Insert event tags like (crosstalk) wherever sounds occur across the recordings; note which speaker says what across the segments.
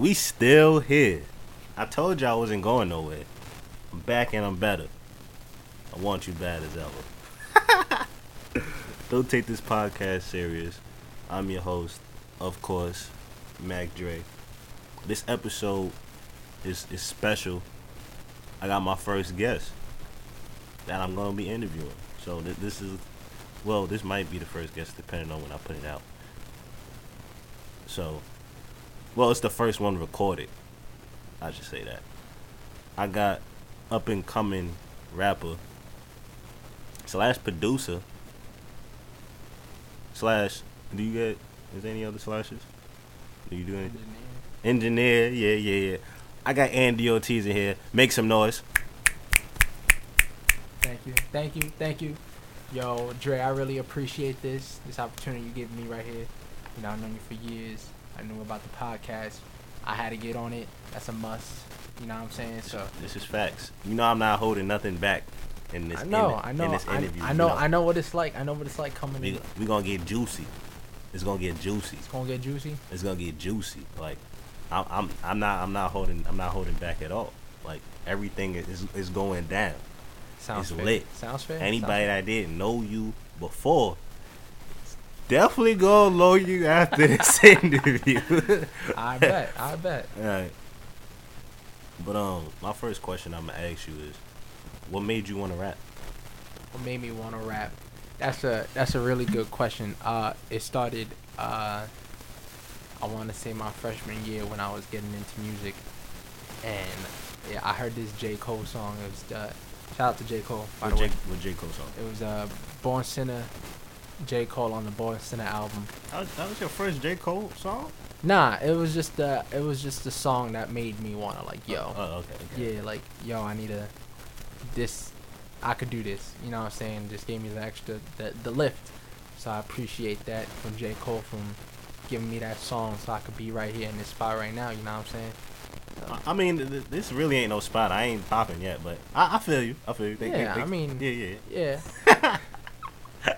Speaker 1: We still here. I told y'all I wasn't going nowhere. I'm back and I'm better. I want you bad as ever. (laughs) Don't take this podcast serious. I'm your host, of course, Mac Dre. This episode is is special. I got my first guest that I'm gonna be interviewing. So th- this is, well, this might be the first guest depending on when I put it out. So, well, it's the first one recorded. I should say that. I got up and coming rapper slash producer slash. Do you get? Is there any other slashes? Do you do anything? Engineer, yeah, yeah, yeah. I got Andy Ortiz in here. Make some noise.
Speaker 2: Thank you, thank you, thank you. Yo, Dre, I really appreciate this this opportunity you give me right here. You know, I've known you for years. I knew about the podcast. I had to get on it. That's a must. You know what I'm saying? So
Speaker 1: This is facts. You know I'm not holding nothing back in this.
Speaker 2: I know,
Speaker 1: in,
Speaker 2: I know,
Speaker 1: in this
Speaker 2: I,
Speaker 1: interview.
Speaker 2: I
Speaker 1: you
Speaker 2: know, I know what it's like. I know what it's like coming
Speaker 1: We
Speaker 2: in.
Speaker 1: we gonna get juicy. It's gonna get juicy.
Speaker 2: It's gonna get juicy.
Speaker 1: It's gonna get juicy. Like I'm I'm I'm not I'm not holding I'm not holding back at all. Like everything is is going down.
Speaker 2: Sounds
Speaker 1: It's
Speaker 2: fair.
Speaker 1: lit.
Speaker 2: Sounds fair.
Speaker 1: Anybody
Speaker 2: Sounds
Speaker 1: that didn't know you before, definitely gonna know you after this (laughs) interview. (laughs)
Speaker 2: I bet. I bet. (laughs)
Speaker 1: Alright. But um, my first question I'm gonna ask you is, what made you want to rap?
Speaker 2: What made me want to rap? That's a that's a really good question. Uh, it started. Uh, I want to say my freshman year when I was getting into music, and yeah, I heard this J Cole song. It was uh, shout out to J Cole by
Speaker 1: What
Speaker 2: the
Speaker 1: J,
Speaker 2: way.
Speaker 1: what J Cole song?
Speaker 2: It was uh, Born Sinner, J Cole on the Sinner album.
Speaker 1: That was, that was your first J Cole song?
Speaker 2: Nah, it was just uh, it was just the song that made me wanna like yo.
Speaker 1: Oh, okay. okay.
Speaker 2: yeah, like yo, I need a this. I could do this. You know what I'm saying? Just gave me the extra the the lift. So I appreciate that from J Cole from giving me that song so I could be right here in this spot right now. You know what I'm saying? So,
Speaker 1: I- mean, th- th- this really ain't no spot. I ain't popping yet, but I, I feel you. I feel you. Think-
Speaker 2: Yeah,
Speaker 1: think-
Speaker 2: I mean-
Speaker 1: yeah, yeah.
Speaker 2: yeah. (laughs) (laughs)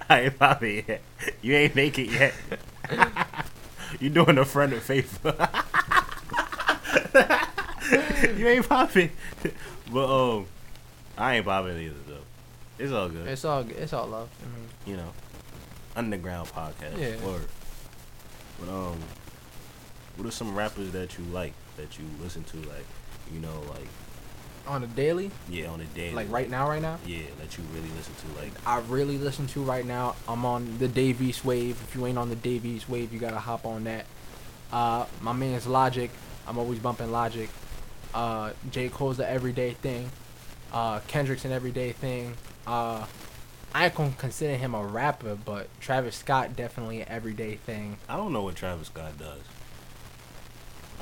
Speaker 1: I ain't popping yet. You ain't make it yet. (laughs) you doing a friend a favor. (laughs) you ain't popping. But um, I ain't popping either though. It's all good.
Speaker 2: It's all good. It's all love. Mean,
Speaker 1: you know, underground podcast.
Speaker 2: Yeah.
Speaker 1: Word. But um, what are some rappers that you like that you listen to? Like, you know, like
Speaker 2: on a daily,
Speaker 1: yeah, on a daily.
Speaker 2: like right now, right now.
Speaker 1: Yeah, that you really listen to. Like,
Speaker 2: I really listen to right now. I'm on the Dave East wave. If you ain't on the Dave East wave, you gotta hop on that. Uh, my man's Logic. I'm always bumping Logic. Uh, J Cole's the everyday thing. Uh, Kendrick's an everyday thing. Uh, I can consider him a rapper, but Travis Scott definitely an everyday thing.
Speaker 1: I don't know what Travis Scott does.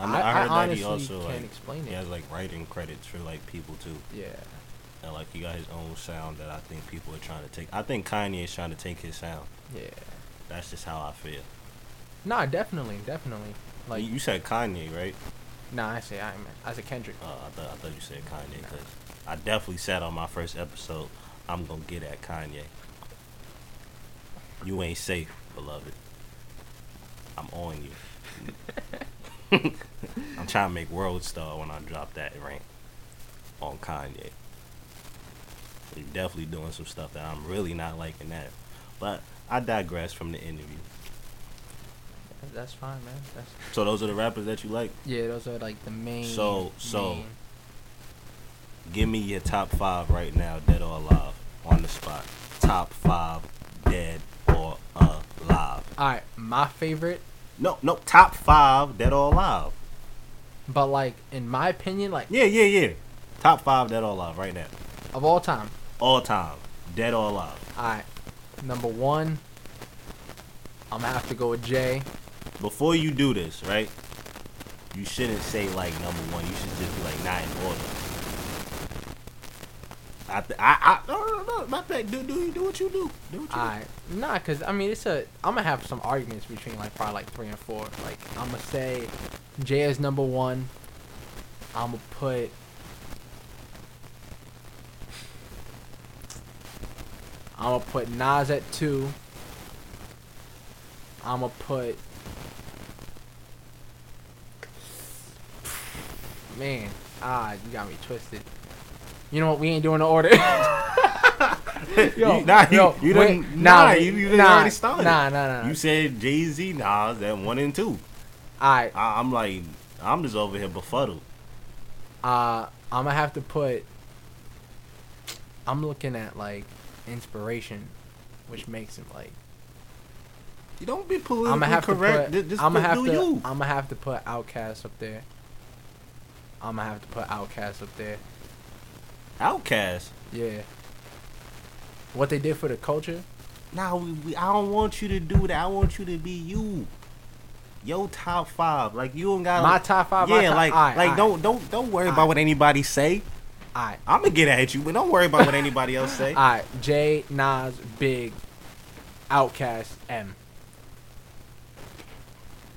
Speaker 1: I,
Speaker 2: I,
Speaker 1: I
Speaker 2: I
Speaker 1: heard that he also
Speaker 2: can't
Speaker 1: like
Speaker 2: explain
Speaker 1: he
Speaker 2: it.
Speaker 1: has like writing credits for like people too,
Speaker 2: Yeah,
Speaker 1: and like he got his own sound that I think people are trying to take. I think Kanye is trying to take his sound.
Speaker 2: yeah.
Speaker 1: That's just how I feel.
Speaker 2: Nah, definitely, definitely. Like,
Speaker 1: you said Kanye, right?
Speaker 2: nah, I say I, I said Kendrick.
Speaker 1: Uh, I thought I thought you said Kanye because I definitely said on my first episode I'm gonna get at Kanye. You ain't safe, beloved. I'm on you. (laughs) I'm trying to make World Star when I drop that rank on Kanye. You're definitely doing some stuff that I'm really not liking that. But I digress from the interview.
Speaker 2: That's fine, man. That's
Speaker 1: So those are the rappers that you like?
Speaker 2: Yeah, those are like the main.
Speaker 1: So- so-
Speaker 2: main-
Speaker 1: Give me your top five right now, dead or alive, on the spot. Top five, dead or alive.
Speaker 2: All right, my favorite,
Speaker 1: No, no, top five, dead or alive.
Speaker 2: but like in my opinion, like
Speaker 1: Yeah, yeah, yeah. Top five, dead or alive, right now.
Speaker 2: of all time.
Speaker 1: All time, dead or alive.
Speaker 2: All right, number one, I'm gonna have to go with Jay.
Speaker 1: Before you do this, right? You shouldn't say like number one. You should just be like not in order. I, th- I, I, no, no, no, my bad. Do, do, do what you do. Do what you
Speaker 2: All right, nah, cause I mean it's a. I'm gonna have some arguments between like probably like three and four. Like I'm gonna say Jay is number one. I'm gonna put. I'm gonna put Nas at two. I'm gonna put. man, ah, you got me twisted. You know what? We ain't doing the order. (laughs)
Speaker 1: You- nah, you- you didn't, nah, you- you didn't
Speaker 2: nah,
Speaker 1: already started.
Speaker 2: Nah, nah, nah.
Speaker 1: You said Jay Z, Nas, at one and two. I, I'm like, I'm just over here befuddled.
Speaker 2: uh, I'm gonna have to put. I'm looking at like inspiration, which makes him like.
Speaker 1: You don't be politically
Speaker 2: I'm gonna have
Speaker 1: correct.
Speaker 2: to put. I'm gonna have to.
Speaker 1: you.
Speaker 2: I'm gonna have to put Outkast up there. I'm gonna have to put Outkast up there.
Speaker 1: Outkast.
Speaker 2: Yeah. What they did for the culture.
Speaker 1: Nah, we, we, I don't want you to do that. I want you to be you. Your top five, like you don't got
Speaker 2: My top five.
Speaker 1: Yeah,
Speaker 2: top,
Speaker 1: like,
Speaker 2: alright,
Speaker 1: like
Speaker 2: alright,
Speaker 1: don't, don't, don't worry about what anybody say.
Speaker 2: Alright.
Speaker 1: I'm gonna get at you, but don't worry about what anybody else say.
Speaker 2: Alright. Jay, Nas, Big, Outkast, M.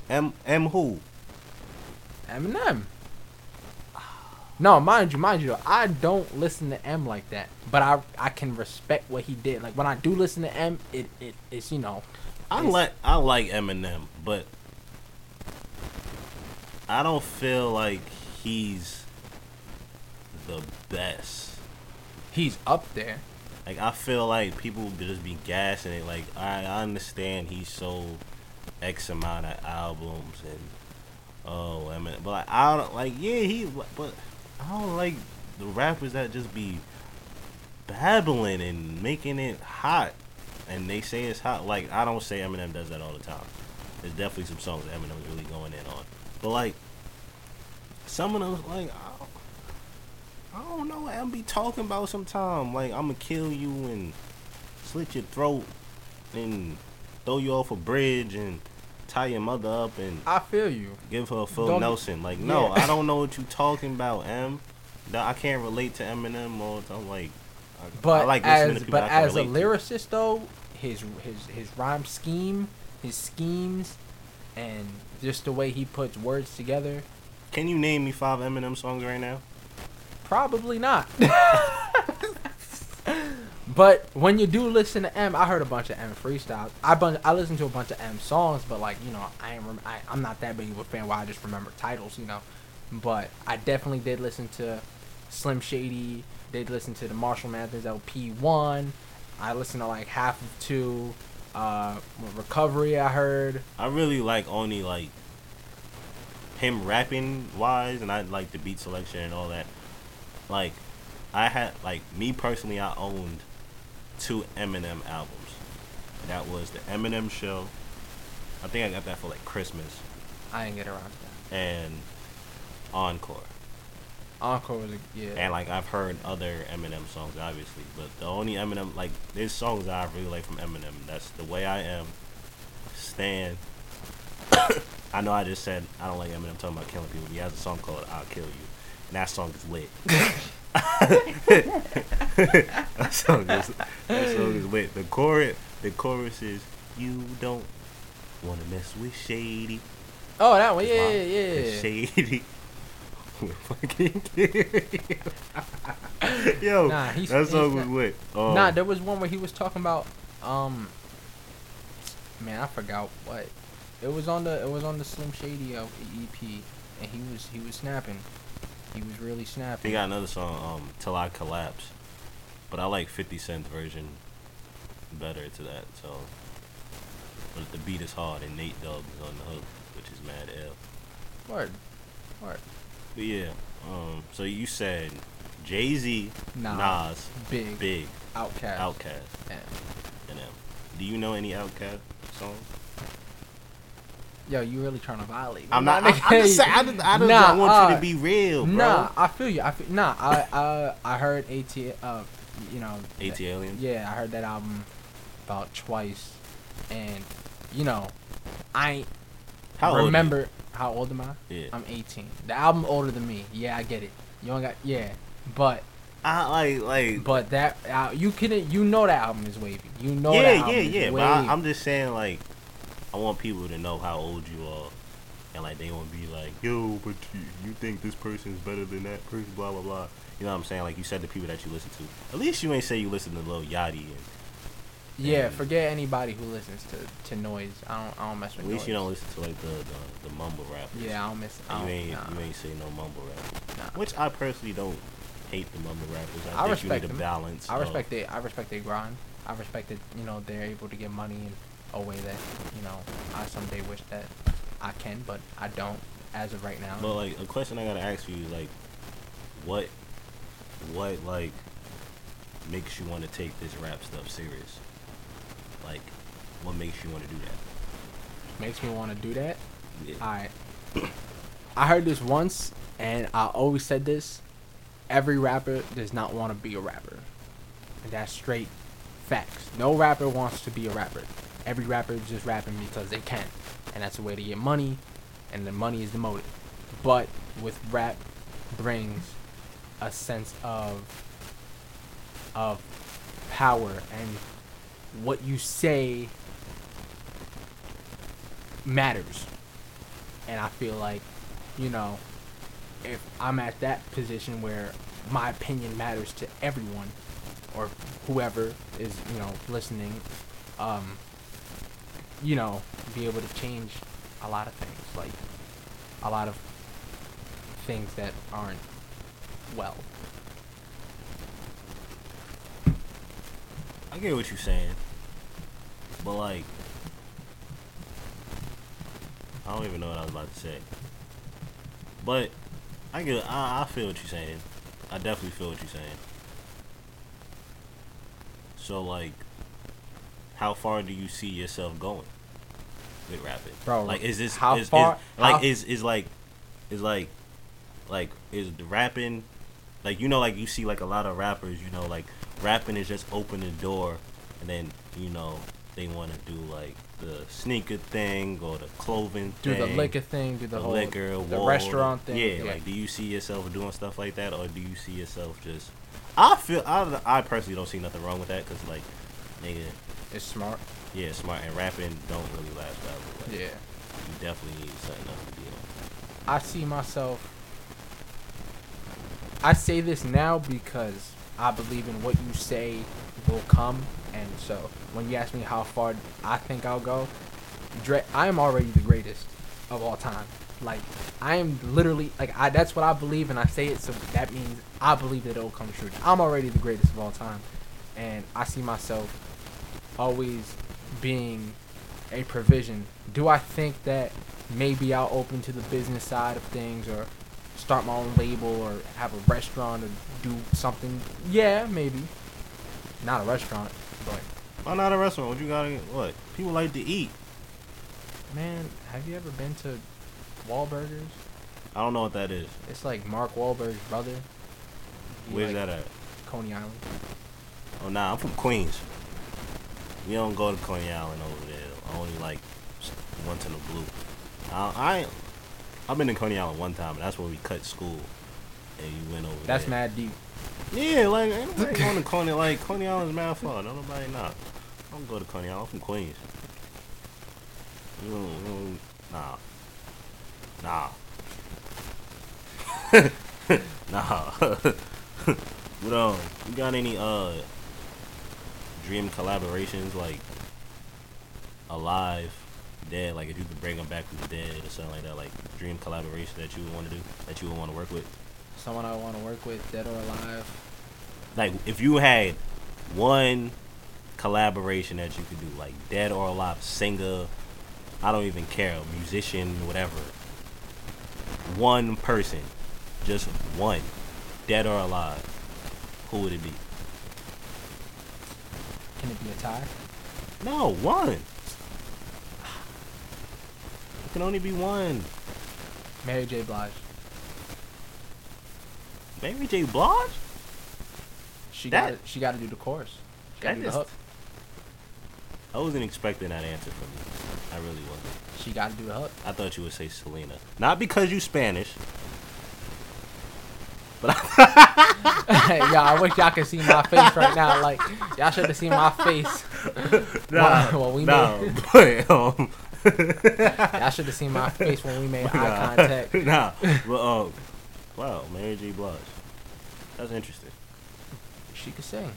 Speaker 1: M, M who?
Speaker 2: Eminem. No, mind you, mind you, I don't listen to M like that, but I I can respect what he did. Like when I do listen to M, it it it's you know,
Speaker 1: I like, I like Eminem, but I don't feel like he's the best.
Speaker 2: he's up there.
Speaker 1: Like I feel like people would just be gassing it. Like I, I understand he sold X amount of albums and oh I mean, but like, I don't like yeah he but I don't like the rappers that just be babbling and making it hot and they say it's hot. Like I don't say Eminem does that all the time. There's definitely some songs that Eminem's really going in on, but like some of those like. I don't, I don't know what I'm be talking about sometime. Like I'm gonna kill you and slit your throat and throw you off a bridge and tie your mother up and
Speaker 2: I feel you.
Speaker 1: give her a full
Speaker 2: Don't-
Speaker 1: Nelson. Like no,
Speaker 2: Yeah.
Speaker 1: I don't know what you talking about, M. That- I can't relate to Eminem or time. Like, I,
Speaker 2: But
Speaker 1: I like
Speaker 2: as
Speaker 1: to
Speaker 2: but as a
Speaker 1: relate to.
Speaker 2: lyricist though, his his his rhyme scheme, his schemes, and just the way he puts words together,
Speaker 1: Can you name me five Eminem songs right now?
Speaker 2: probably not. (laughs) but when you do listen to M, I heard a bunch of M freestyles. I bun- I listened to a bunch of M songs, but like you know, I ain't rem- I, I'm not that big of a fan Why I just remember titles, you know. But I definitely did listen to Slim Shady. Did listen to the Marshall Mathers LP one. I listened to like half of two. Uh, Recovery, I heard.
Speaker 1: I really like only like him rapping wise, and I like the beat selection and all that. Like, I had like me personally, I owned two Eminem albums. That was the Eminem Show. I think I got that for like Christmas
Speaker 2: I didn't get around to that.
Speaker 1: and Encore.
Speaker 2: Encore was a yeah.
Speaker 1: And like I've heard other Eminem songs, obviously, but the only Eminem like there's songs that I really like from Eminem. That's the way I am. Stan. (coughs) I know I just said I don't like Eminem talking about killing people. He has a song called "I'll Kill You," and that song is lit. (laughs) that song is that song is lit. The chorus, the chorus is "You don't want to mess with Shady."
Speaker 2: oh, that one, yeah, yeah, yeah.
Speaker 1: Shady. (laughs) Fucking (laughs) Yo,
Speaker 2: Nah, he's-
Speaker 1: that song
Speaker 2: he's
Speaker 1: was lit. Um,
Speaker 2: Nah, there was one where he was talking about um man, I forgot what. It was on the it was on the Slim Shady uh, EP and he was he was snapping. He was really
Speaker 1: They
Speaker 2: He
Speaker 1: got another song, um, "Till I Collapse," but I like 50 Cent's version better to that. So, but the beat is hard, and Nate Dogg is on the hook, which is mad ill.
Speaker 2: Word. Word.
Speaker 1: But yeah, um, so you said Jay Z,
Speaker 2: Nah.
Speaker 1: Nas,
Speaker 2: Big,
Speaker 1: Big,
Speaker 2: Outcast.
Speaker 1: Outkast,
Speaker 2: and-
Speaker 1: and them. Do you know any Outkast songs?
Speaker 2: Yo, you really trying to violate me?
Speaker 1: I'm not. I'm, just saying. I just, I just
Speaker 2: Nah,
Speaker 1: want you
Speaker 2: uh,
Speaker 1: to be real, bro.
Speaker 2: Nah, I feel you. I feel, nah, I uh, I heard AT uh you know
Speaker 1: ATLiens.
Speaker 2: Yeah, I heard that album about twice, and you know, I ain't
Speaker 1: How old
Speaker 2: remember how old am I?
Speaker 1: Yeah.
Speaker 2: I'm 18. The album older than me. Yeah, I get it. You don't got yeah, but
Speaker 1: I like like.
Speaker 2: but that uh, you can you know that album is wavy. You know that
Speaker 1: yeah,
Speaker 2: album
Speaker 1: yeah, yeah. But. I, I'm just saying, like, I want people to know how old you are, and like they won't be like, "Yo, but you, you think this person's better than that person?" Blah blah blah. You know what I'm saying? Like you said, the people that you listen to. At least you ain't say you listen to Lil Yachty, and
Speaker 2: yeah,
Speaker 1: and-
Speaker 2: forget anybody who listens to to noise. I don't I don't mess with
Speaker 1: at least
Speaker 2: noise.
Speaker 1: you don't listen to like the the, the mumble rappers.
Speaker 2: Yeah, I don't miss. I don't,
Speaker 1: you ain't
Speaker 2: nah,
Speaker 1: you ain't say no mumble rap.
Speaker 2: Nah.
Speaker 1: Which I personally don't hate the mumble rappers. I,
Speaker 2: I
Speaker 1: think you
Speaker 2: respect
Speaker 1: need a balance.
Speaker 2: I
Speaker 1: of-
Speaker 2: respect they. I respect they grind. I respect that you know they're able to get money in a way that you know I someday wish that I can, but I don't as of right now.
Speaker 1: But like a question I gotta ask you is like, what, what like, makes you want to take this rap stuff serious? Like, what makes you want to do that?
Speaker 2: Makes me want to do that.
Speaker 1: Yeah.
Speaker 2: Alright. (clears throat) I heard this once, and I always said this. Every rapper does not want to be a rapper. And that's straight facts. No rapper wants to be a rapper. Every rapper is just rapping because they can. And that's a way to get money, and the money is the motive. But with rap brings a sense of of power and what you say matters. And I feel like, you know, if I'm at that position where my opinion matters to everyone or whoever is, you know, listening, um, you know, be able to change a lot of things, like a lot of things that aren't well.
Speaker 1: I get what you're saying, but like, I don't even know what I was about to say. But I get, I, I feel what you're saying. I definitely feel what you're saying. So like, how far do you see yourself going with rapping?
Speaker 2: Bro,
Speaker 1: like, is this
Speaker 2: how
Speaker 1: is,
Speaker 2: far-
Speaker 1: Is, like,
Speaker 2: how-
Speaker 1: is is like, is like, like, is the rapping? Like you know, like you see like a lot of rappers, you know, like rapping is just open the door, and then you know they want to do like the sneaker thing or the clothing
Speaker 2: Do
Speaker 1: thing,
Speaker 2: the liquor thing, do the,
Speaker 1: the
Speaker 2: whole
Speaker 1: liquor,
Speaker 2: the
Speaker 1: wall,
Speaker 2: restaurant thing.
Speaker 1: Yeah, like do you see yourself doing stuff like that, or do you see yourself just? I feel I, I personally don't see nothing wrong with that because like, nigga,
Speaker 2: it's smart.
Speaker 1: Yeah, smart and rapping don't really last forever. Like,
Speaker 2: Yeah.
Speaker 1: you definitely need something else to be on.
Speaker 2: I see myself. I say this now because I believe in what you say will come, and so when you ask me how far I think I'll go, Dre, I am already the greatest of all time. Like I am literally like I. That's what I believe, and I say it, so that means I believe that it'll come true. I'm already the greatest of all time, and I see myself always being a provision. Do I think that maybe I'll open to the business side of things or start my own label or have a restaurant or do something? Yeah, maybe. Not a restaurant, but
Speaker 1: Why not a restaurant? What you got? What people like to eat?
Speaker 2: man, have you ever been to Wahlburgers?
Speaker 1: I don't know what that is.
Speaker 2: It's like Mark Wahlberg's brother. He
Speaker 1: Where's
Speaker 2: like
Speaker 1: that at?
Speaker 2: Coney Island.
Speaker 1: Oh nah, I'm from Queens. We don't go to Coney Island over there. I only like once in a blue. I, I I've been to Coney Island one time, and that's where we cut school. And you went over
Speaker 2: That's
Speaker 1: there.
Speaker 2: mad deep.
Speaker 1: Yeah, like ain't nobody going to Coney like Coney Island's mad far. Don't nobody not. I don't go to Coney Island. I'm from Queens. Mm, nah. Nah. (laughs) nah. (laughs) but um, you got any uh dream collaborations like alive, dead? Like if you could bring them back from the dead or something like that, like dream collaboration that you would want to do, that you would want to work with.
Speaker 2: Someone I want to work with, dead or alive.
Speaker 1: like if you had one collaboration that you could do, like dead or alive, singer, I don't even care, musician, whatever. One person, just one, dead or alive, who would it be?
Speaker 2: Can it be a tie?
Speaker 1: No, one. It can only be one.
Speaker 2: Mary J. Blige.
Speaker 1: Mary J. Blige?
Speaker 2: She got she got to do the chorus. She got to do the hook.
Speaker 1: I wasn't expecting that answer from you. I really wasn't.
Speaker 2: She got to do the hook.
Speaker 1: I thought you would say Selena. Not because you Spanish. But I, (laughs)
Speaker 2: yeah, I wish y'all could see my face right now. Like y'all should have seen my face. (laughs)
Speaker 1: nah,
Speaker 2: Well, we
Speaker 1: nah,
Speaker 2: made- (laughs)
Speaker 1: but, um,
Speaker 2: Y'all should have seen my face when we made eye contact.
Speaker 1: Nah, but um, wow, Mary J. Blige. That's interesting.
Speaker 2: She could sing.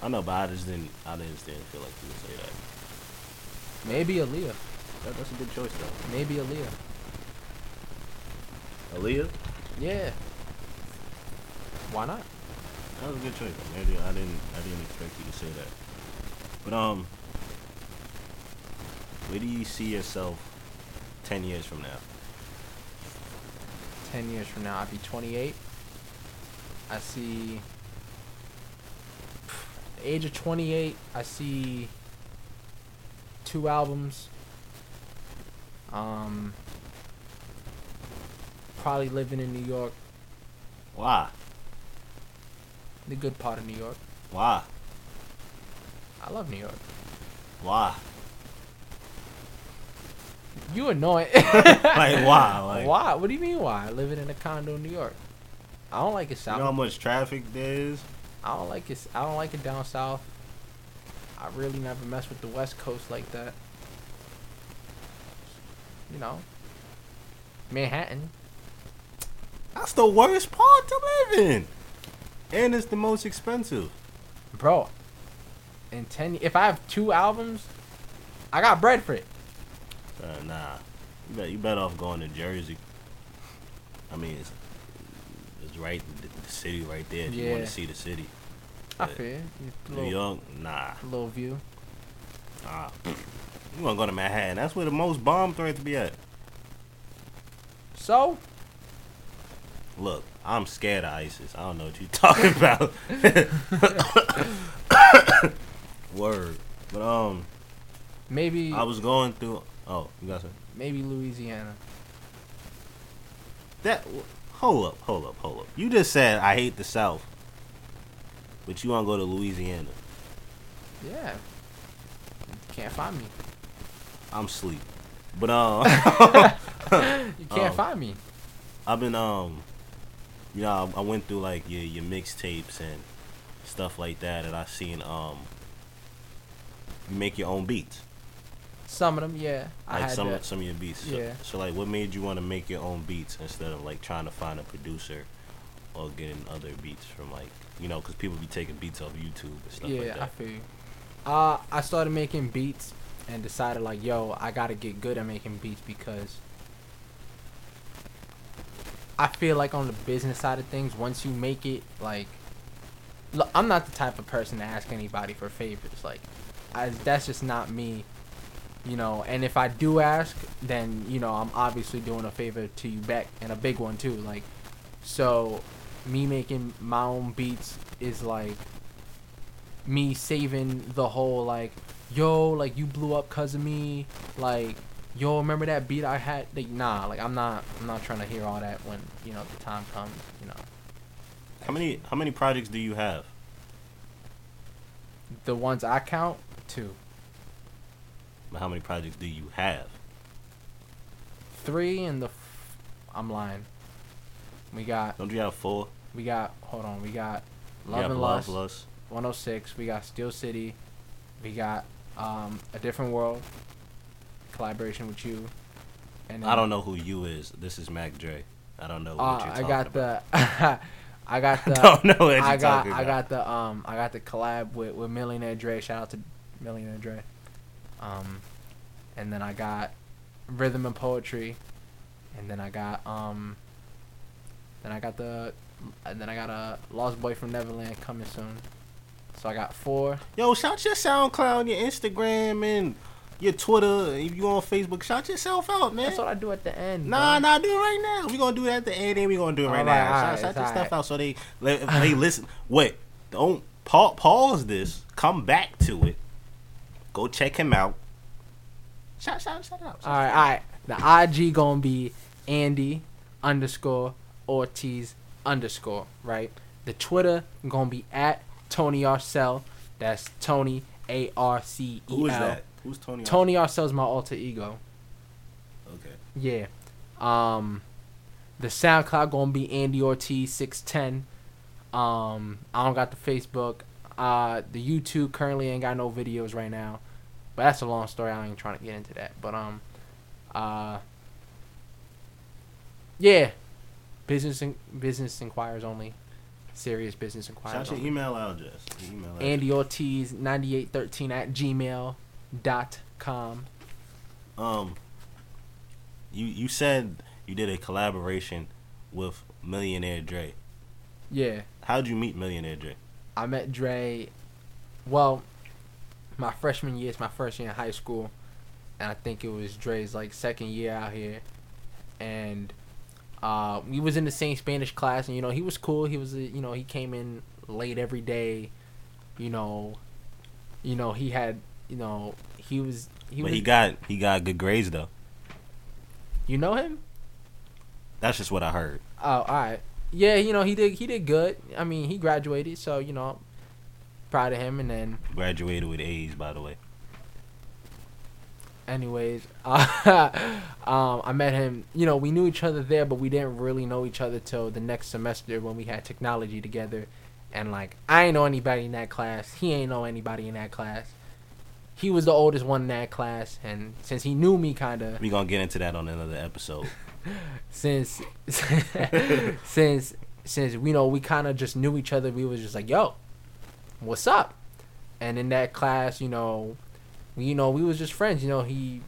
Speaker 1: I know, but I just didn't. I just didn't feel like you would say that.
Speaker 2: Maybe Aaliyah.
Speaker 1: that that's a good choice though.
Speaker 2: Maybe Aaliyah.
Speaker 1: Aaliyah.
Speaker 2: Yeah. Why not?
Speaker 1: That was a good choice. Maybe I didn't I didn't expect you to say that. But um where do you see yourself ten years from now?
Speaker 2: Ten years from now, I'll be 28. I see. The age of 28, I see two albums. Um, probably living in New York,
Speaker 1: Why?
Speaker 2: The good part of New York.
Speaker 1: Why?
Speaker 2: I love New York.
Speaker 1: Why?
Speaker 2: You annoying. (laughs) (laughs)
Speaker 1: like why? Like
Speaker 2: why? What do you mean why? Living in a condo in New York. I don't like it
Speaker 1: you
Speaker 2: south.
Speaker 1: know how much traffic there is?
Speaker 2: I don't like it. I don't like it down south. I really never mess with the West Coast like that. You know, Manhattan.
Speaker 1: That's the worst part to live in. And it's the most expensive.
Speaker 2: bro. In ten, if I have two albums, I got bread for it.
Speaker 1: Uh, nah. You bet you better off going to Jersey. I mean it's it's right the, the city right there if you want to see the city.
Speaker 2: I feel.
Speaker 1: New
Speaker 2: little,
Speaker 1: York, nah.
Speaker 2: little view.
Speaker 1: Nah. You wanna go to Manhattan. That's where the most bomb threats to be at.
Speaker 2: So
Speaker 1: Look, I'm scared of ISIS. I don't know what you're (laughs) talking about. (coughs) Word. But um
Speaker 2: maybe
Speaker 1: I was going through oh, you got some
Speaker 2: maybe Louisiana.
Speaker 1: that hold up, hold up, hold up. You just said I hate the South. But you wanna go to Louisiana.
Speaker 2: Yeah. Can't find me.
Speaker 1: I'm sleep. But um (laughs) (laughs)
Speaker 2: You can't
Speaker 1: Um,
Speaker 2: find me.
Speaker 1: I've been um you know, I, I went through like your your mixtapes and stuff like that and I seen um you make your own beats.
Speaker 2: Some of them, yeah. I
Speaker 1: Like
Speaker 2: had
Speaker 1: some
Speaker 2: that.
Speaker 1: some of your beats. So,
Speaker 2: Yeah.
Speaker 1: so like what made you want to make your own beats instead of like trying to find a producer or getting other beats from like you know, because people be taking beats off YouTube and stuff
Speaker 2: yeah,
Speaker 1: like
Speaker 2: I
Speaker 1: that.
Speaker 2: feel you. Uh, I started making beats and decided like, yo, I gotta get good at making beats because I feel like on the business side of things, once you make it, like, look, I'm not the type of person to ask anybody for favors. Like, I, that's just not me, you know. And if I do ask, then you know, I'm obviously doing a favor to you back and a big one too. Like, so me making my own beats is like me saving the whole like yo like you blew up cuz of me like yo remember that beat i had like nah like i'm not i'm not trying to hear all that when you know the time comes you know
Speaker 1: How many how many projects do you have?
Speaker 2: the ones i count two But
Speaker 1: How many projects do you have?
Speaker 2: three and the f- i'm lying we got
Speaker 1: Don't you have four?
Speaker 2: we got hold on we got love
Speaker 1: have
Speaker 2: and lust
Speaker 1: Lust.
Speaker 2: 106 we got steel city we got um a different world collaboration with you and
Speaker 1: I don't know who you is. This is Mac Dre. I don't know what
Speaker 2: Uh, I got
Speaker 1: about.
Speaker 2: the, (laughs) (laughs) I got the,
Speaker 1: don't know what
Speaker 2: I got, I got the, um, I got the collab with with Millionaire Dre. Shout out to Millionaire Dre. Um, and then I got rhythm and poetry, and then I got um, then I got the, and then I got a Lost Boy from Neverland coming soon. So I got four.
Speaker 1: Yo, shout your SoundCloud, your Instagram, and your Twitter. If you on Facebook, shout yourself out, man.
Speaker 2: That's what I do at the end.
Speaker 1: Nah,
Speaker 2: bro.
Speaker 1: nah, do it right now. We gonna do it at the end, and we gonna do it right
Speaker 2: Alright,
Speaker 1: now.
Speaker 2: alright,
Speaker 1: shout shout your stuff out so they they listen. Wait, don't pa- pause this. Come back to it. Go check him out. Shout, shout, shout out.
Speaker 2: All right, all right. The IG gonna be Andy underscore Ortiz underscore right. The Twitter gonna be at Tony Arcel. That's Tony A R C E L.
Speaker 1: Who is that? Tony?
Speaker 2: Tony Arcel's my alter ego.
Speaker 1: Okay.
Speaker 2: Yeah. Um, the SoundCloud gonna be Andy Ortiz six ten. Um, I don't got the Facebook. Uh, the YouTube currently ain't got no videos right now, but that's a long story. I ain't trying to get into that. But um, uh, yeah, business in, business inquires only, serious business inquires
Speaker 1: Shout your email address. Email address.
Speaker 2: Andy Ortiz ninety eight thirteen at gmail dot com.
Speaker 1: Um, you you said you did a collaboration with Millionaire Dre.
Speaker 2: Yeah.
Speaker 1: How'd you meet Millionaire Dre?
Speaker 2: I met Dre. Well, my freshman year is my first year in high school, and I think it was Dre's like second year out here, and uh, we was in the same Spanish class, and you know he was cool. He was, you know, he came in late every day, you know, you know he had, you know, he was he
Speaker 1: but
Speaker 2: was.
Speaker 1: he got he got good grades though.
Speaker 2: you know him?
Speaker 1: That's just what I heard.
Speaker 2: Oh, all right. Yeah, you know he did he did good. I mean he graduated, so you know, proud of him. And then
Speaker 1: Graduated with A's, by the way.
Speaker 2: anyways uh, (laughs) um, i met him you know we knew each other there but we didn't really know each other till the next semester when we had technology together and like i ain't know anybody in that class he ain't know anybody in that class he was the oldest one in that class and since he knew me kind of
Speaker 1: We gonna get into that on another episode. (laughs) (laughs)
Speaker 2: since since since we know we kind of just knew each other we was just like yo what's up and in that class you know we you know we was just friends you know he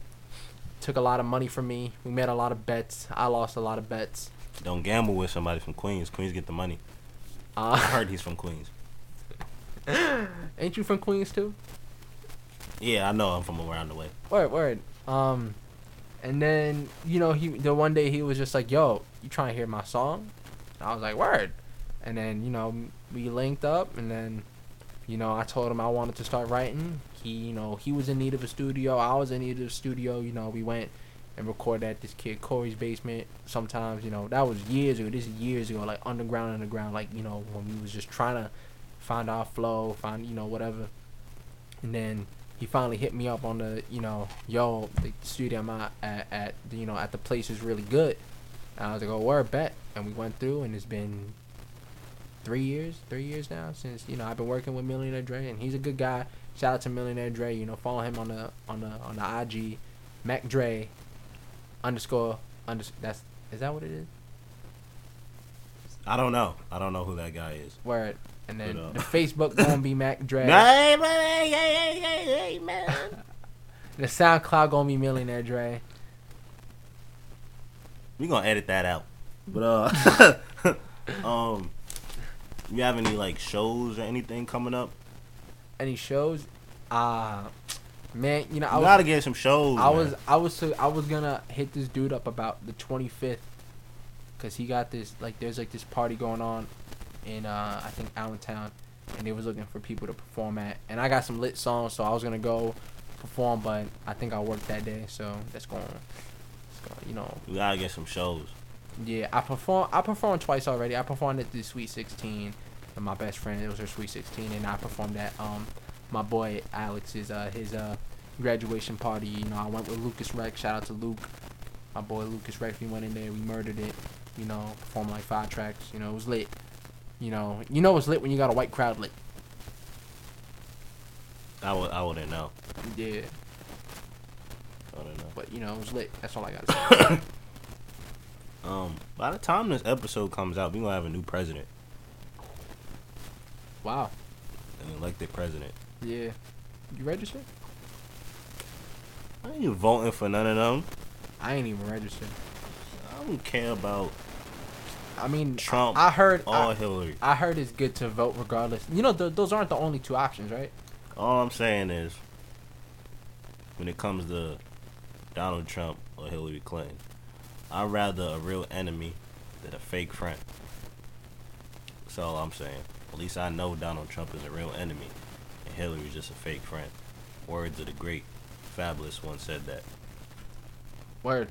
Speaker 2: took a lot of money from me we made a lot of bets i lost a lot of bets
Speaker 1: Don't gamble with somebody from Queens. Queens get the money. I
Speaker 2: uh,
Speaker 1: heard (laughs) he's from Queens.
Speaker 2: ain't you from queens too
Speaker 1: Yeah, I know. I'm from around the way.
Speaker 2: word word. Um and then you know he the one day he was just like yo you trying to hear my song? And i was like word. And then you know we linked up and then you know i told him i wanted to start writing. He you know he was in need of a studio. I was in need of a studio. You know we went and recorded at this kid corey's basement sometimes. You know that was years ago. This is years ago like underground underground like you know when we was just trying to find our flow find you know whatever. And then he finally hit me up on the you know yo the studio I'm at, at, at you know at the place is really good. And I was like oh word bet. And we went through and it's been three years three years now since you know I've been working with Millionaire Dre and he's a good guy. Shout out to Millionaire Dre you know follow him on the on the on the IG Mac Dre underscore under that's is that what it is?
Speaker 1: I don't know. I don't know who that guy is.
Speaker 2: word and then
Speaker 1: uh,
Speaker 2: the Facebook gonna be Mac
Speaker 1: man.
Speaker 2: the SoundCloud gonna be Millionaire Dre
Speaker 1: We gonna edit that out. But uh, (laughs) um, you have any like shows or anything coming up?
Speaker 2: any shows uh man you know I
Speaker 1: You
Speaker 2: was
Speaker 1: gotta get some shows.
Speaker 2: I
Speaker 1: man.
Speaker 2: was I was so, I was gonna hit this dude up about the 25th, cause he got this like there's like this party going on, in uh I think Allentown, and they was looking for people to perform at, and I got some lit songs, so I was gonna go perform, but I think I worked that day, so that's going, going you know
Speaker 1: We gotta get some shows.
Speaker 2: yeah I perform I performed twice already. I performed at the Sweet 16, and my best friend it was her Sweet 16, and I performed at um my boy Alex's uh his uh graduation party. You know I went with Lucas Rex. Shout out to Luke, my boy Lucas Rex. We went in there, we murdered it. You know performed like five tracks. You know it was lit. You know you know it's lit when you got a white crowd lit.
Speaker 1: I would. I wouldn't know.
Speaker 2: Yeah,
Speaker 1: I don't know.
Speaker 2: but you know it was lit. That's all I gotta (coughs) say.
Speaker 1: Um, by the time this episode comes out, we gonna have a new president,
Speaker 2: wow.
Speaker 1: an elected president.
Speaker 2: Yeah. You registered?
Speaker 1: I ain't voting for none of them.
Speaker 2: I ain't even registered.
Speaker 1: I don't care about
Speaker 2: I mean,
Speaker 1: Trump
Speaker 2: I heard.
Speaker 1: or
Speaker 2: I,
Speaker 1: Hillary.
Speaker 2: I heard it's good to vote regardless. You know, th- those aren't the only two options, right?
Speaker 1: All I'm saying is, when it comes to Donald Trump or Hillary Clinton, I'd rather a real enemy than a fake friend. That's all I'm saying. At least I know Donald Trump is a real enemy, and Hillary's just a fake friend. Words of the great Fabolous one said that.
Speaker 2: Word.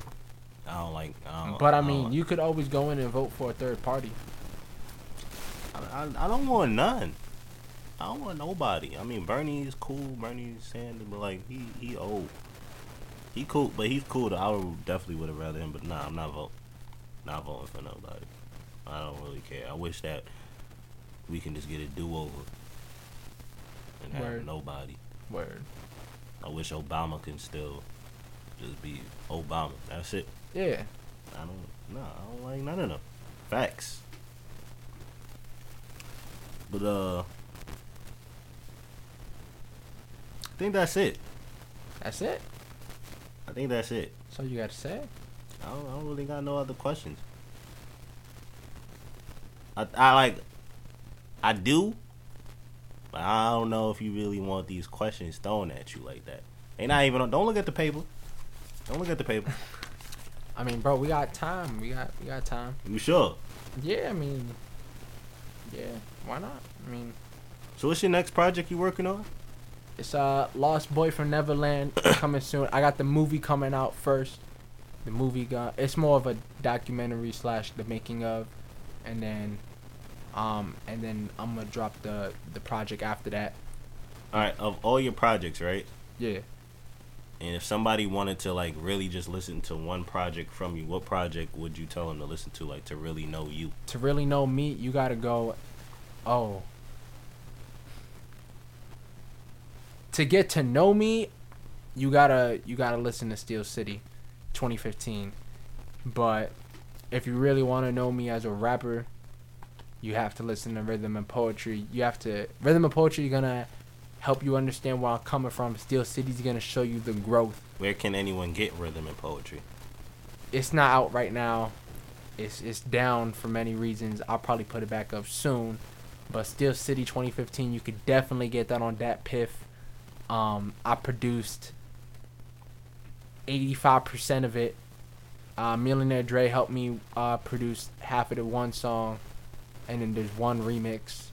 Speaker 1: I don't like. I don't,
Speaker 2: But I
Speaker 1: don't
Speaker 2: mean,
Speaker 1: like-
Speaker 2: you could always go in and vote for a third party.
Speaker 1: I, I, I don't want none. I don't want nobody. I mean, Bernie is cool. Bernie Sanders, but like he he old. He cool, but he's cool. Though. I would definitely would have rather him, but nah, I'm not voting. Not voting for nobody. I don't really care. I wish that we can just get a do over and have
Speaker 2: Word.
Speaker 1: nobody.
Speaker 2: Word.
Speaker 1: I wish Obama can still just be Obama. That's it.
Speaker 2: Yeah.
Speaker 1: I don't. No, I don't like none of them. Facts. But uh, I think that's it.
Speaker 2: That's it.
Speaker 1: I think that's it.
Speaker 2: So you got to say.
Speaker 1: I don't, I don't really got no other questions. I I like. I do, but I don't know if you really want these questions thrown at you like that. Ain't not even. Don't look at the paper. Don't look at the paper. (laughs)
Speaker 2: I mean, bro, we got time. We got we got time.
Speaker 1: You sure?
Speaker 2: Yeah, I mean, yeah, why not? I mean,
Speaker 1: So what's your next project you working on?
Speaker 2: it's uh Lost Boy from Neverland (coughs) coming soon. I got the movie coming out first. The movie got it's more of a documentary slash the making of, and then, um, and then I'm gonna drop the the project after that.
Speaker 1: All right, of all your projects, right?
Speaker 2: Yeah.
Speaker 1: And if somebody wanted to like really just listen to one project from you, what project would you tell them to listen to, like to really know you?
Speaker 2: To really know me, you gotta go. Oh. To get to know me, you gotta you gotta listen to Steel City, 2015. But if you really want to know me as a rapper, you have to listen to Rhythm and Poetry. You have to Rhythm and Poetry You're gonna help you understand where I'm coming from. Steel City's gonna show you the growth.
Speaker 1: Where can anyone get rhythm and poetry?
Speaker 2: It's not out right now. It's it's down for many reasons. I'll probably put it back up soon. But Steel City 2015, you could definitely get that on DatPiff. Um, I produced 85% of it. Uh, Millionaire Dre helped me uh, produce half of the one song, and then there's one remix.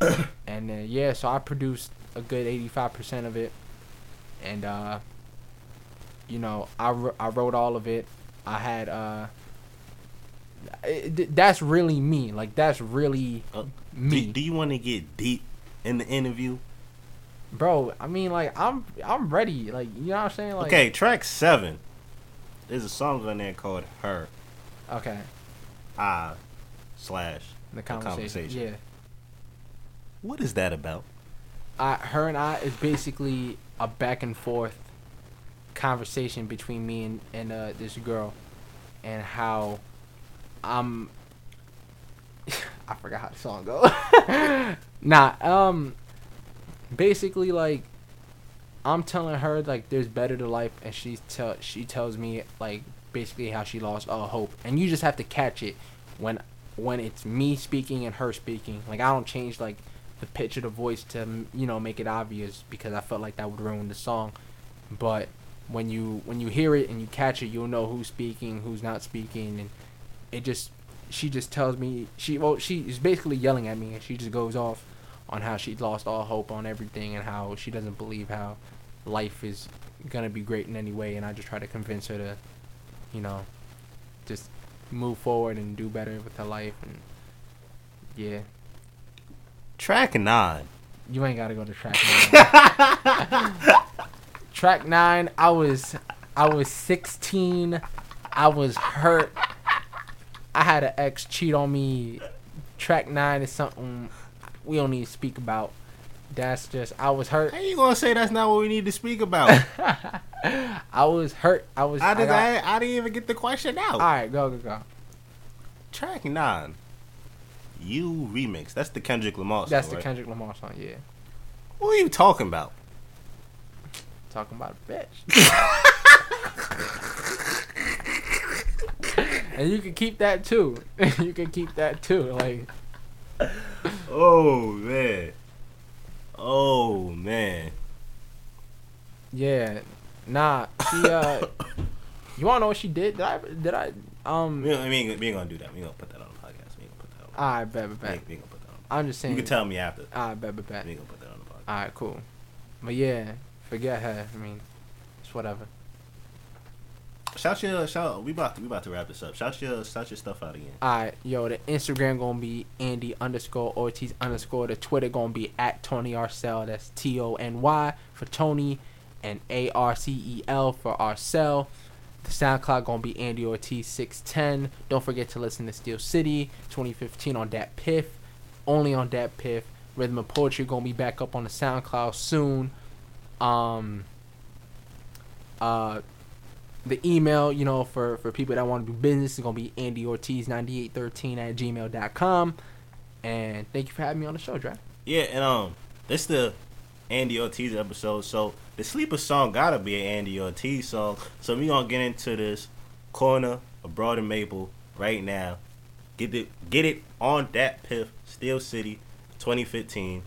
Speaker 2: (coughs) and then yeah, so I produced a good 85% of it, and uh, you know I, I wrote all of it. I had uh, it, that's really me. Like that's really
Speaker 1: Uh,
Speaker 2: me.
Speaker 1: Do, do you want to get deep in the interview?
Speaker 2: bro i mean like i'm i'm ready like you know what i'm saying like
Speaker 1: okay, track seven. There's a song on there called "Her."
Speaker 2: okay
Speaker 1: I slash.
Speaker 2: the conversation,
Speaker 1: conversation.
Speaker 2: yeah
Speaker 1: What is that about?
Speaker 2: I, her and i is basically a back and forth conversation between me and, and uh, this girl and how i'm (laughs) i forgot how the song go. (laughs) Nah um basically like i'm telling her like there's better to life and she tell she tells me like basically how she lost all hope. And you just have to catch it when when it's me speaking and her speaking. Like i don't change like the pitch of the voice to you know make it obvious because i felt like that would ruin the song. But when you when you hear it and you catch it you'll know who's speaking who's not speaking and it just she just tells me she well she is basically yelling at me and she just goes off on how she lost all hope on everything and how she doesn't believe how life is gonna be great in any way and I just try to convince her to you know just move forward and do better with her life and yeah
Speaker 1: Track nine.
Speaker 2: you ain't gotta go to track nine. (laughs) track nine I was I was 16 I was hurt I had an ex cheat on me track nine is something we don't need to speak about that's just I was hurt
Speaker 1: How you gonna say that's not what we need to speak about? (laughs)
Speaker 2: I was hurt. I was.
Speaker 1: I,
Speaker 2: I
Speaker 1: did,
Speaker 2: got-
Speaker 1: I, I didn't even get the question out.
Speaker 2: all right, go go go.
Speaker 1: Track nine. You remix. That's the Kendrick Lamar song.
Speaker 2: That's the
Speaker 1: right?
Speaker 2: Kendrick Lamar song. Yeah,
Speaker 1: What are you talking about?
Speaker 2: talking about a bitch. (laughs) and you can keep that too. (laughs) you can keep that too. Like
Speaker 1: Oh man. Oh man.
Speaker 2: yeah, nah. She uh, (laughs) you wanna know what she did? Did I? Did I? Um.
Speaker 1: Ain't- we, ain't, we ain't gonna do that. We ain't gonna put that on
Speaker 2: All right, bet, bet, bet.
Speaker 1: we gonna put that on.
Speaker 2: I'm just saying.
Speaker 1: You can tell me after.
Speaker 2: All right, bet, bet, bet.
Speaker 1: We gonna put that on the podcast.
Speaker 2: All right, cool. But yeah, forget her. I mean, it's whatever.
Speaker 1: Shout your shout. We about to we about to wrap this up. Shout your shout your stuff out again.
Speaker 2: Alright, yo, the Instagram gonna be Andy underscore Ortiz underscore. The Twitter gonna be at Tony Arcel. That's T O N Y for Tony and A R C E L for Arcel. The SoundCloud gonna be Andy Ortiz six ten. Don't forget to listen to Steel City 2015 on DatPiff. Only on DatPiff. Rhythm of Poetry gonna be back up on the SoundCloud soon. Um. Uh the email, you know, for, for people that want to do business is to be andyortiz9813 at gmail.com. And thank you for having me on the show, Dre.
Speaker 1: Yeah, and um, this the Andy Ortiz episode. So the sleeper song gotta be an Andy Ortiz song. So we gonna get into this corner of Broad and Maple right now. Get it, get it on DatPiff. Steel City, 2015.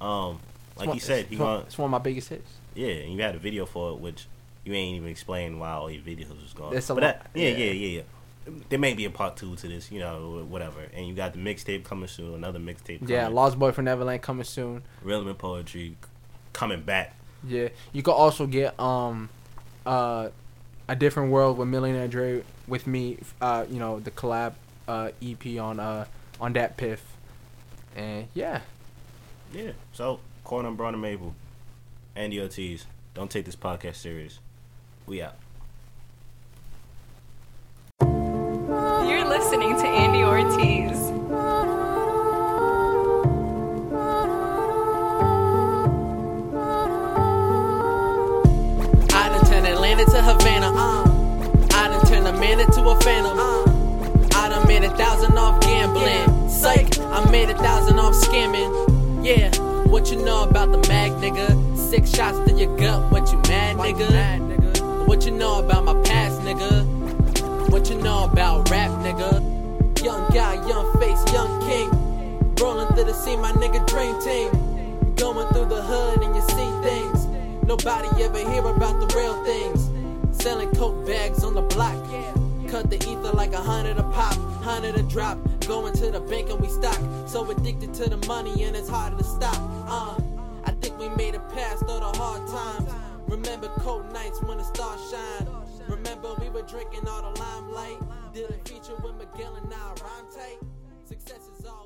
Speaker 1: Um, like
Speaker 3: It's
Speaker 1: you
Speaker 3: one-
Speaker 1: said,
Speaker 3: it's
Speaker 1: he
Speaker 3: one,
Speaker 1: gonna
Speaker 3: it's one of my biggest hits.
Speaker 1: yeah, and you had a video for it, which you ain't even explain why all your videos was gone.
Speaker 3: It's a
Speaker 1: but
Speaker 3: lot-
Speaker 1: that, yeah.
Speaker 3: yeah,
Speaker 1: yeah, yeah. There may be a part two to this, you know, whatever. And you got the mixtape coming soon, another mixtape.
Speaker 3: Yeah. Lost Boy from Neverland coming soon.
Speaker 1: Rhythm and poetry coming back.
Speaker 3: Yeah, you could also get um, uh, a different world with Millionaire Dre with me. Uh, you know the collab uh EP on uh on DatPiff, and yeah,
Speaker 1: Yeah. So, Corner and Braun and Mabel, Andy Ortiz. Don't take this podcast serious. We out.
Speaker 4: You're listening to Andy Ortiz.
Speaker 2: I done turned Atlanta to Havana. Uh. I done turned a man into a phantom. Uh. I done made a thousand off gambling. Psych, I made a thousand off scamming. Yeah, what you know about the mag, nigga? Six shots to your gut, what you mad, nigga? What you know about nigga? Young guy, young face, young king. Rolling through the scene, my nigga dream team. Going through the hood and you see things. Nobody ever hear about the real things. Selling coke bags on the block. Cut the ether like a hundred a pop, hundred a drop. Going to the bank and we stock. So addicted to the money and it's harder to stop. Uh, I think we made it past all the hard times. Remember cold nights when the stars shine. Remember we were drinking all the limelight. A feature with Miguel and tight. Success is all.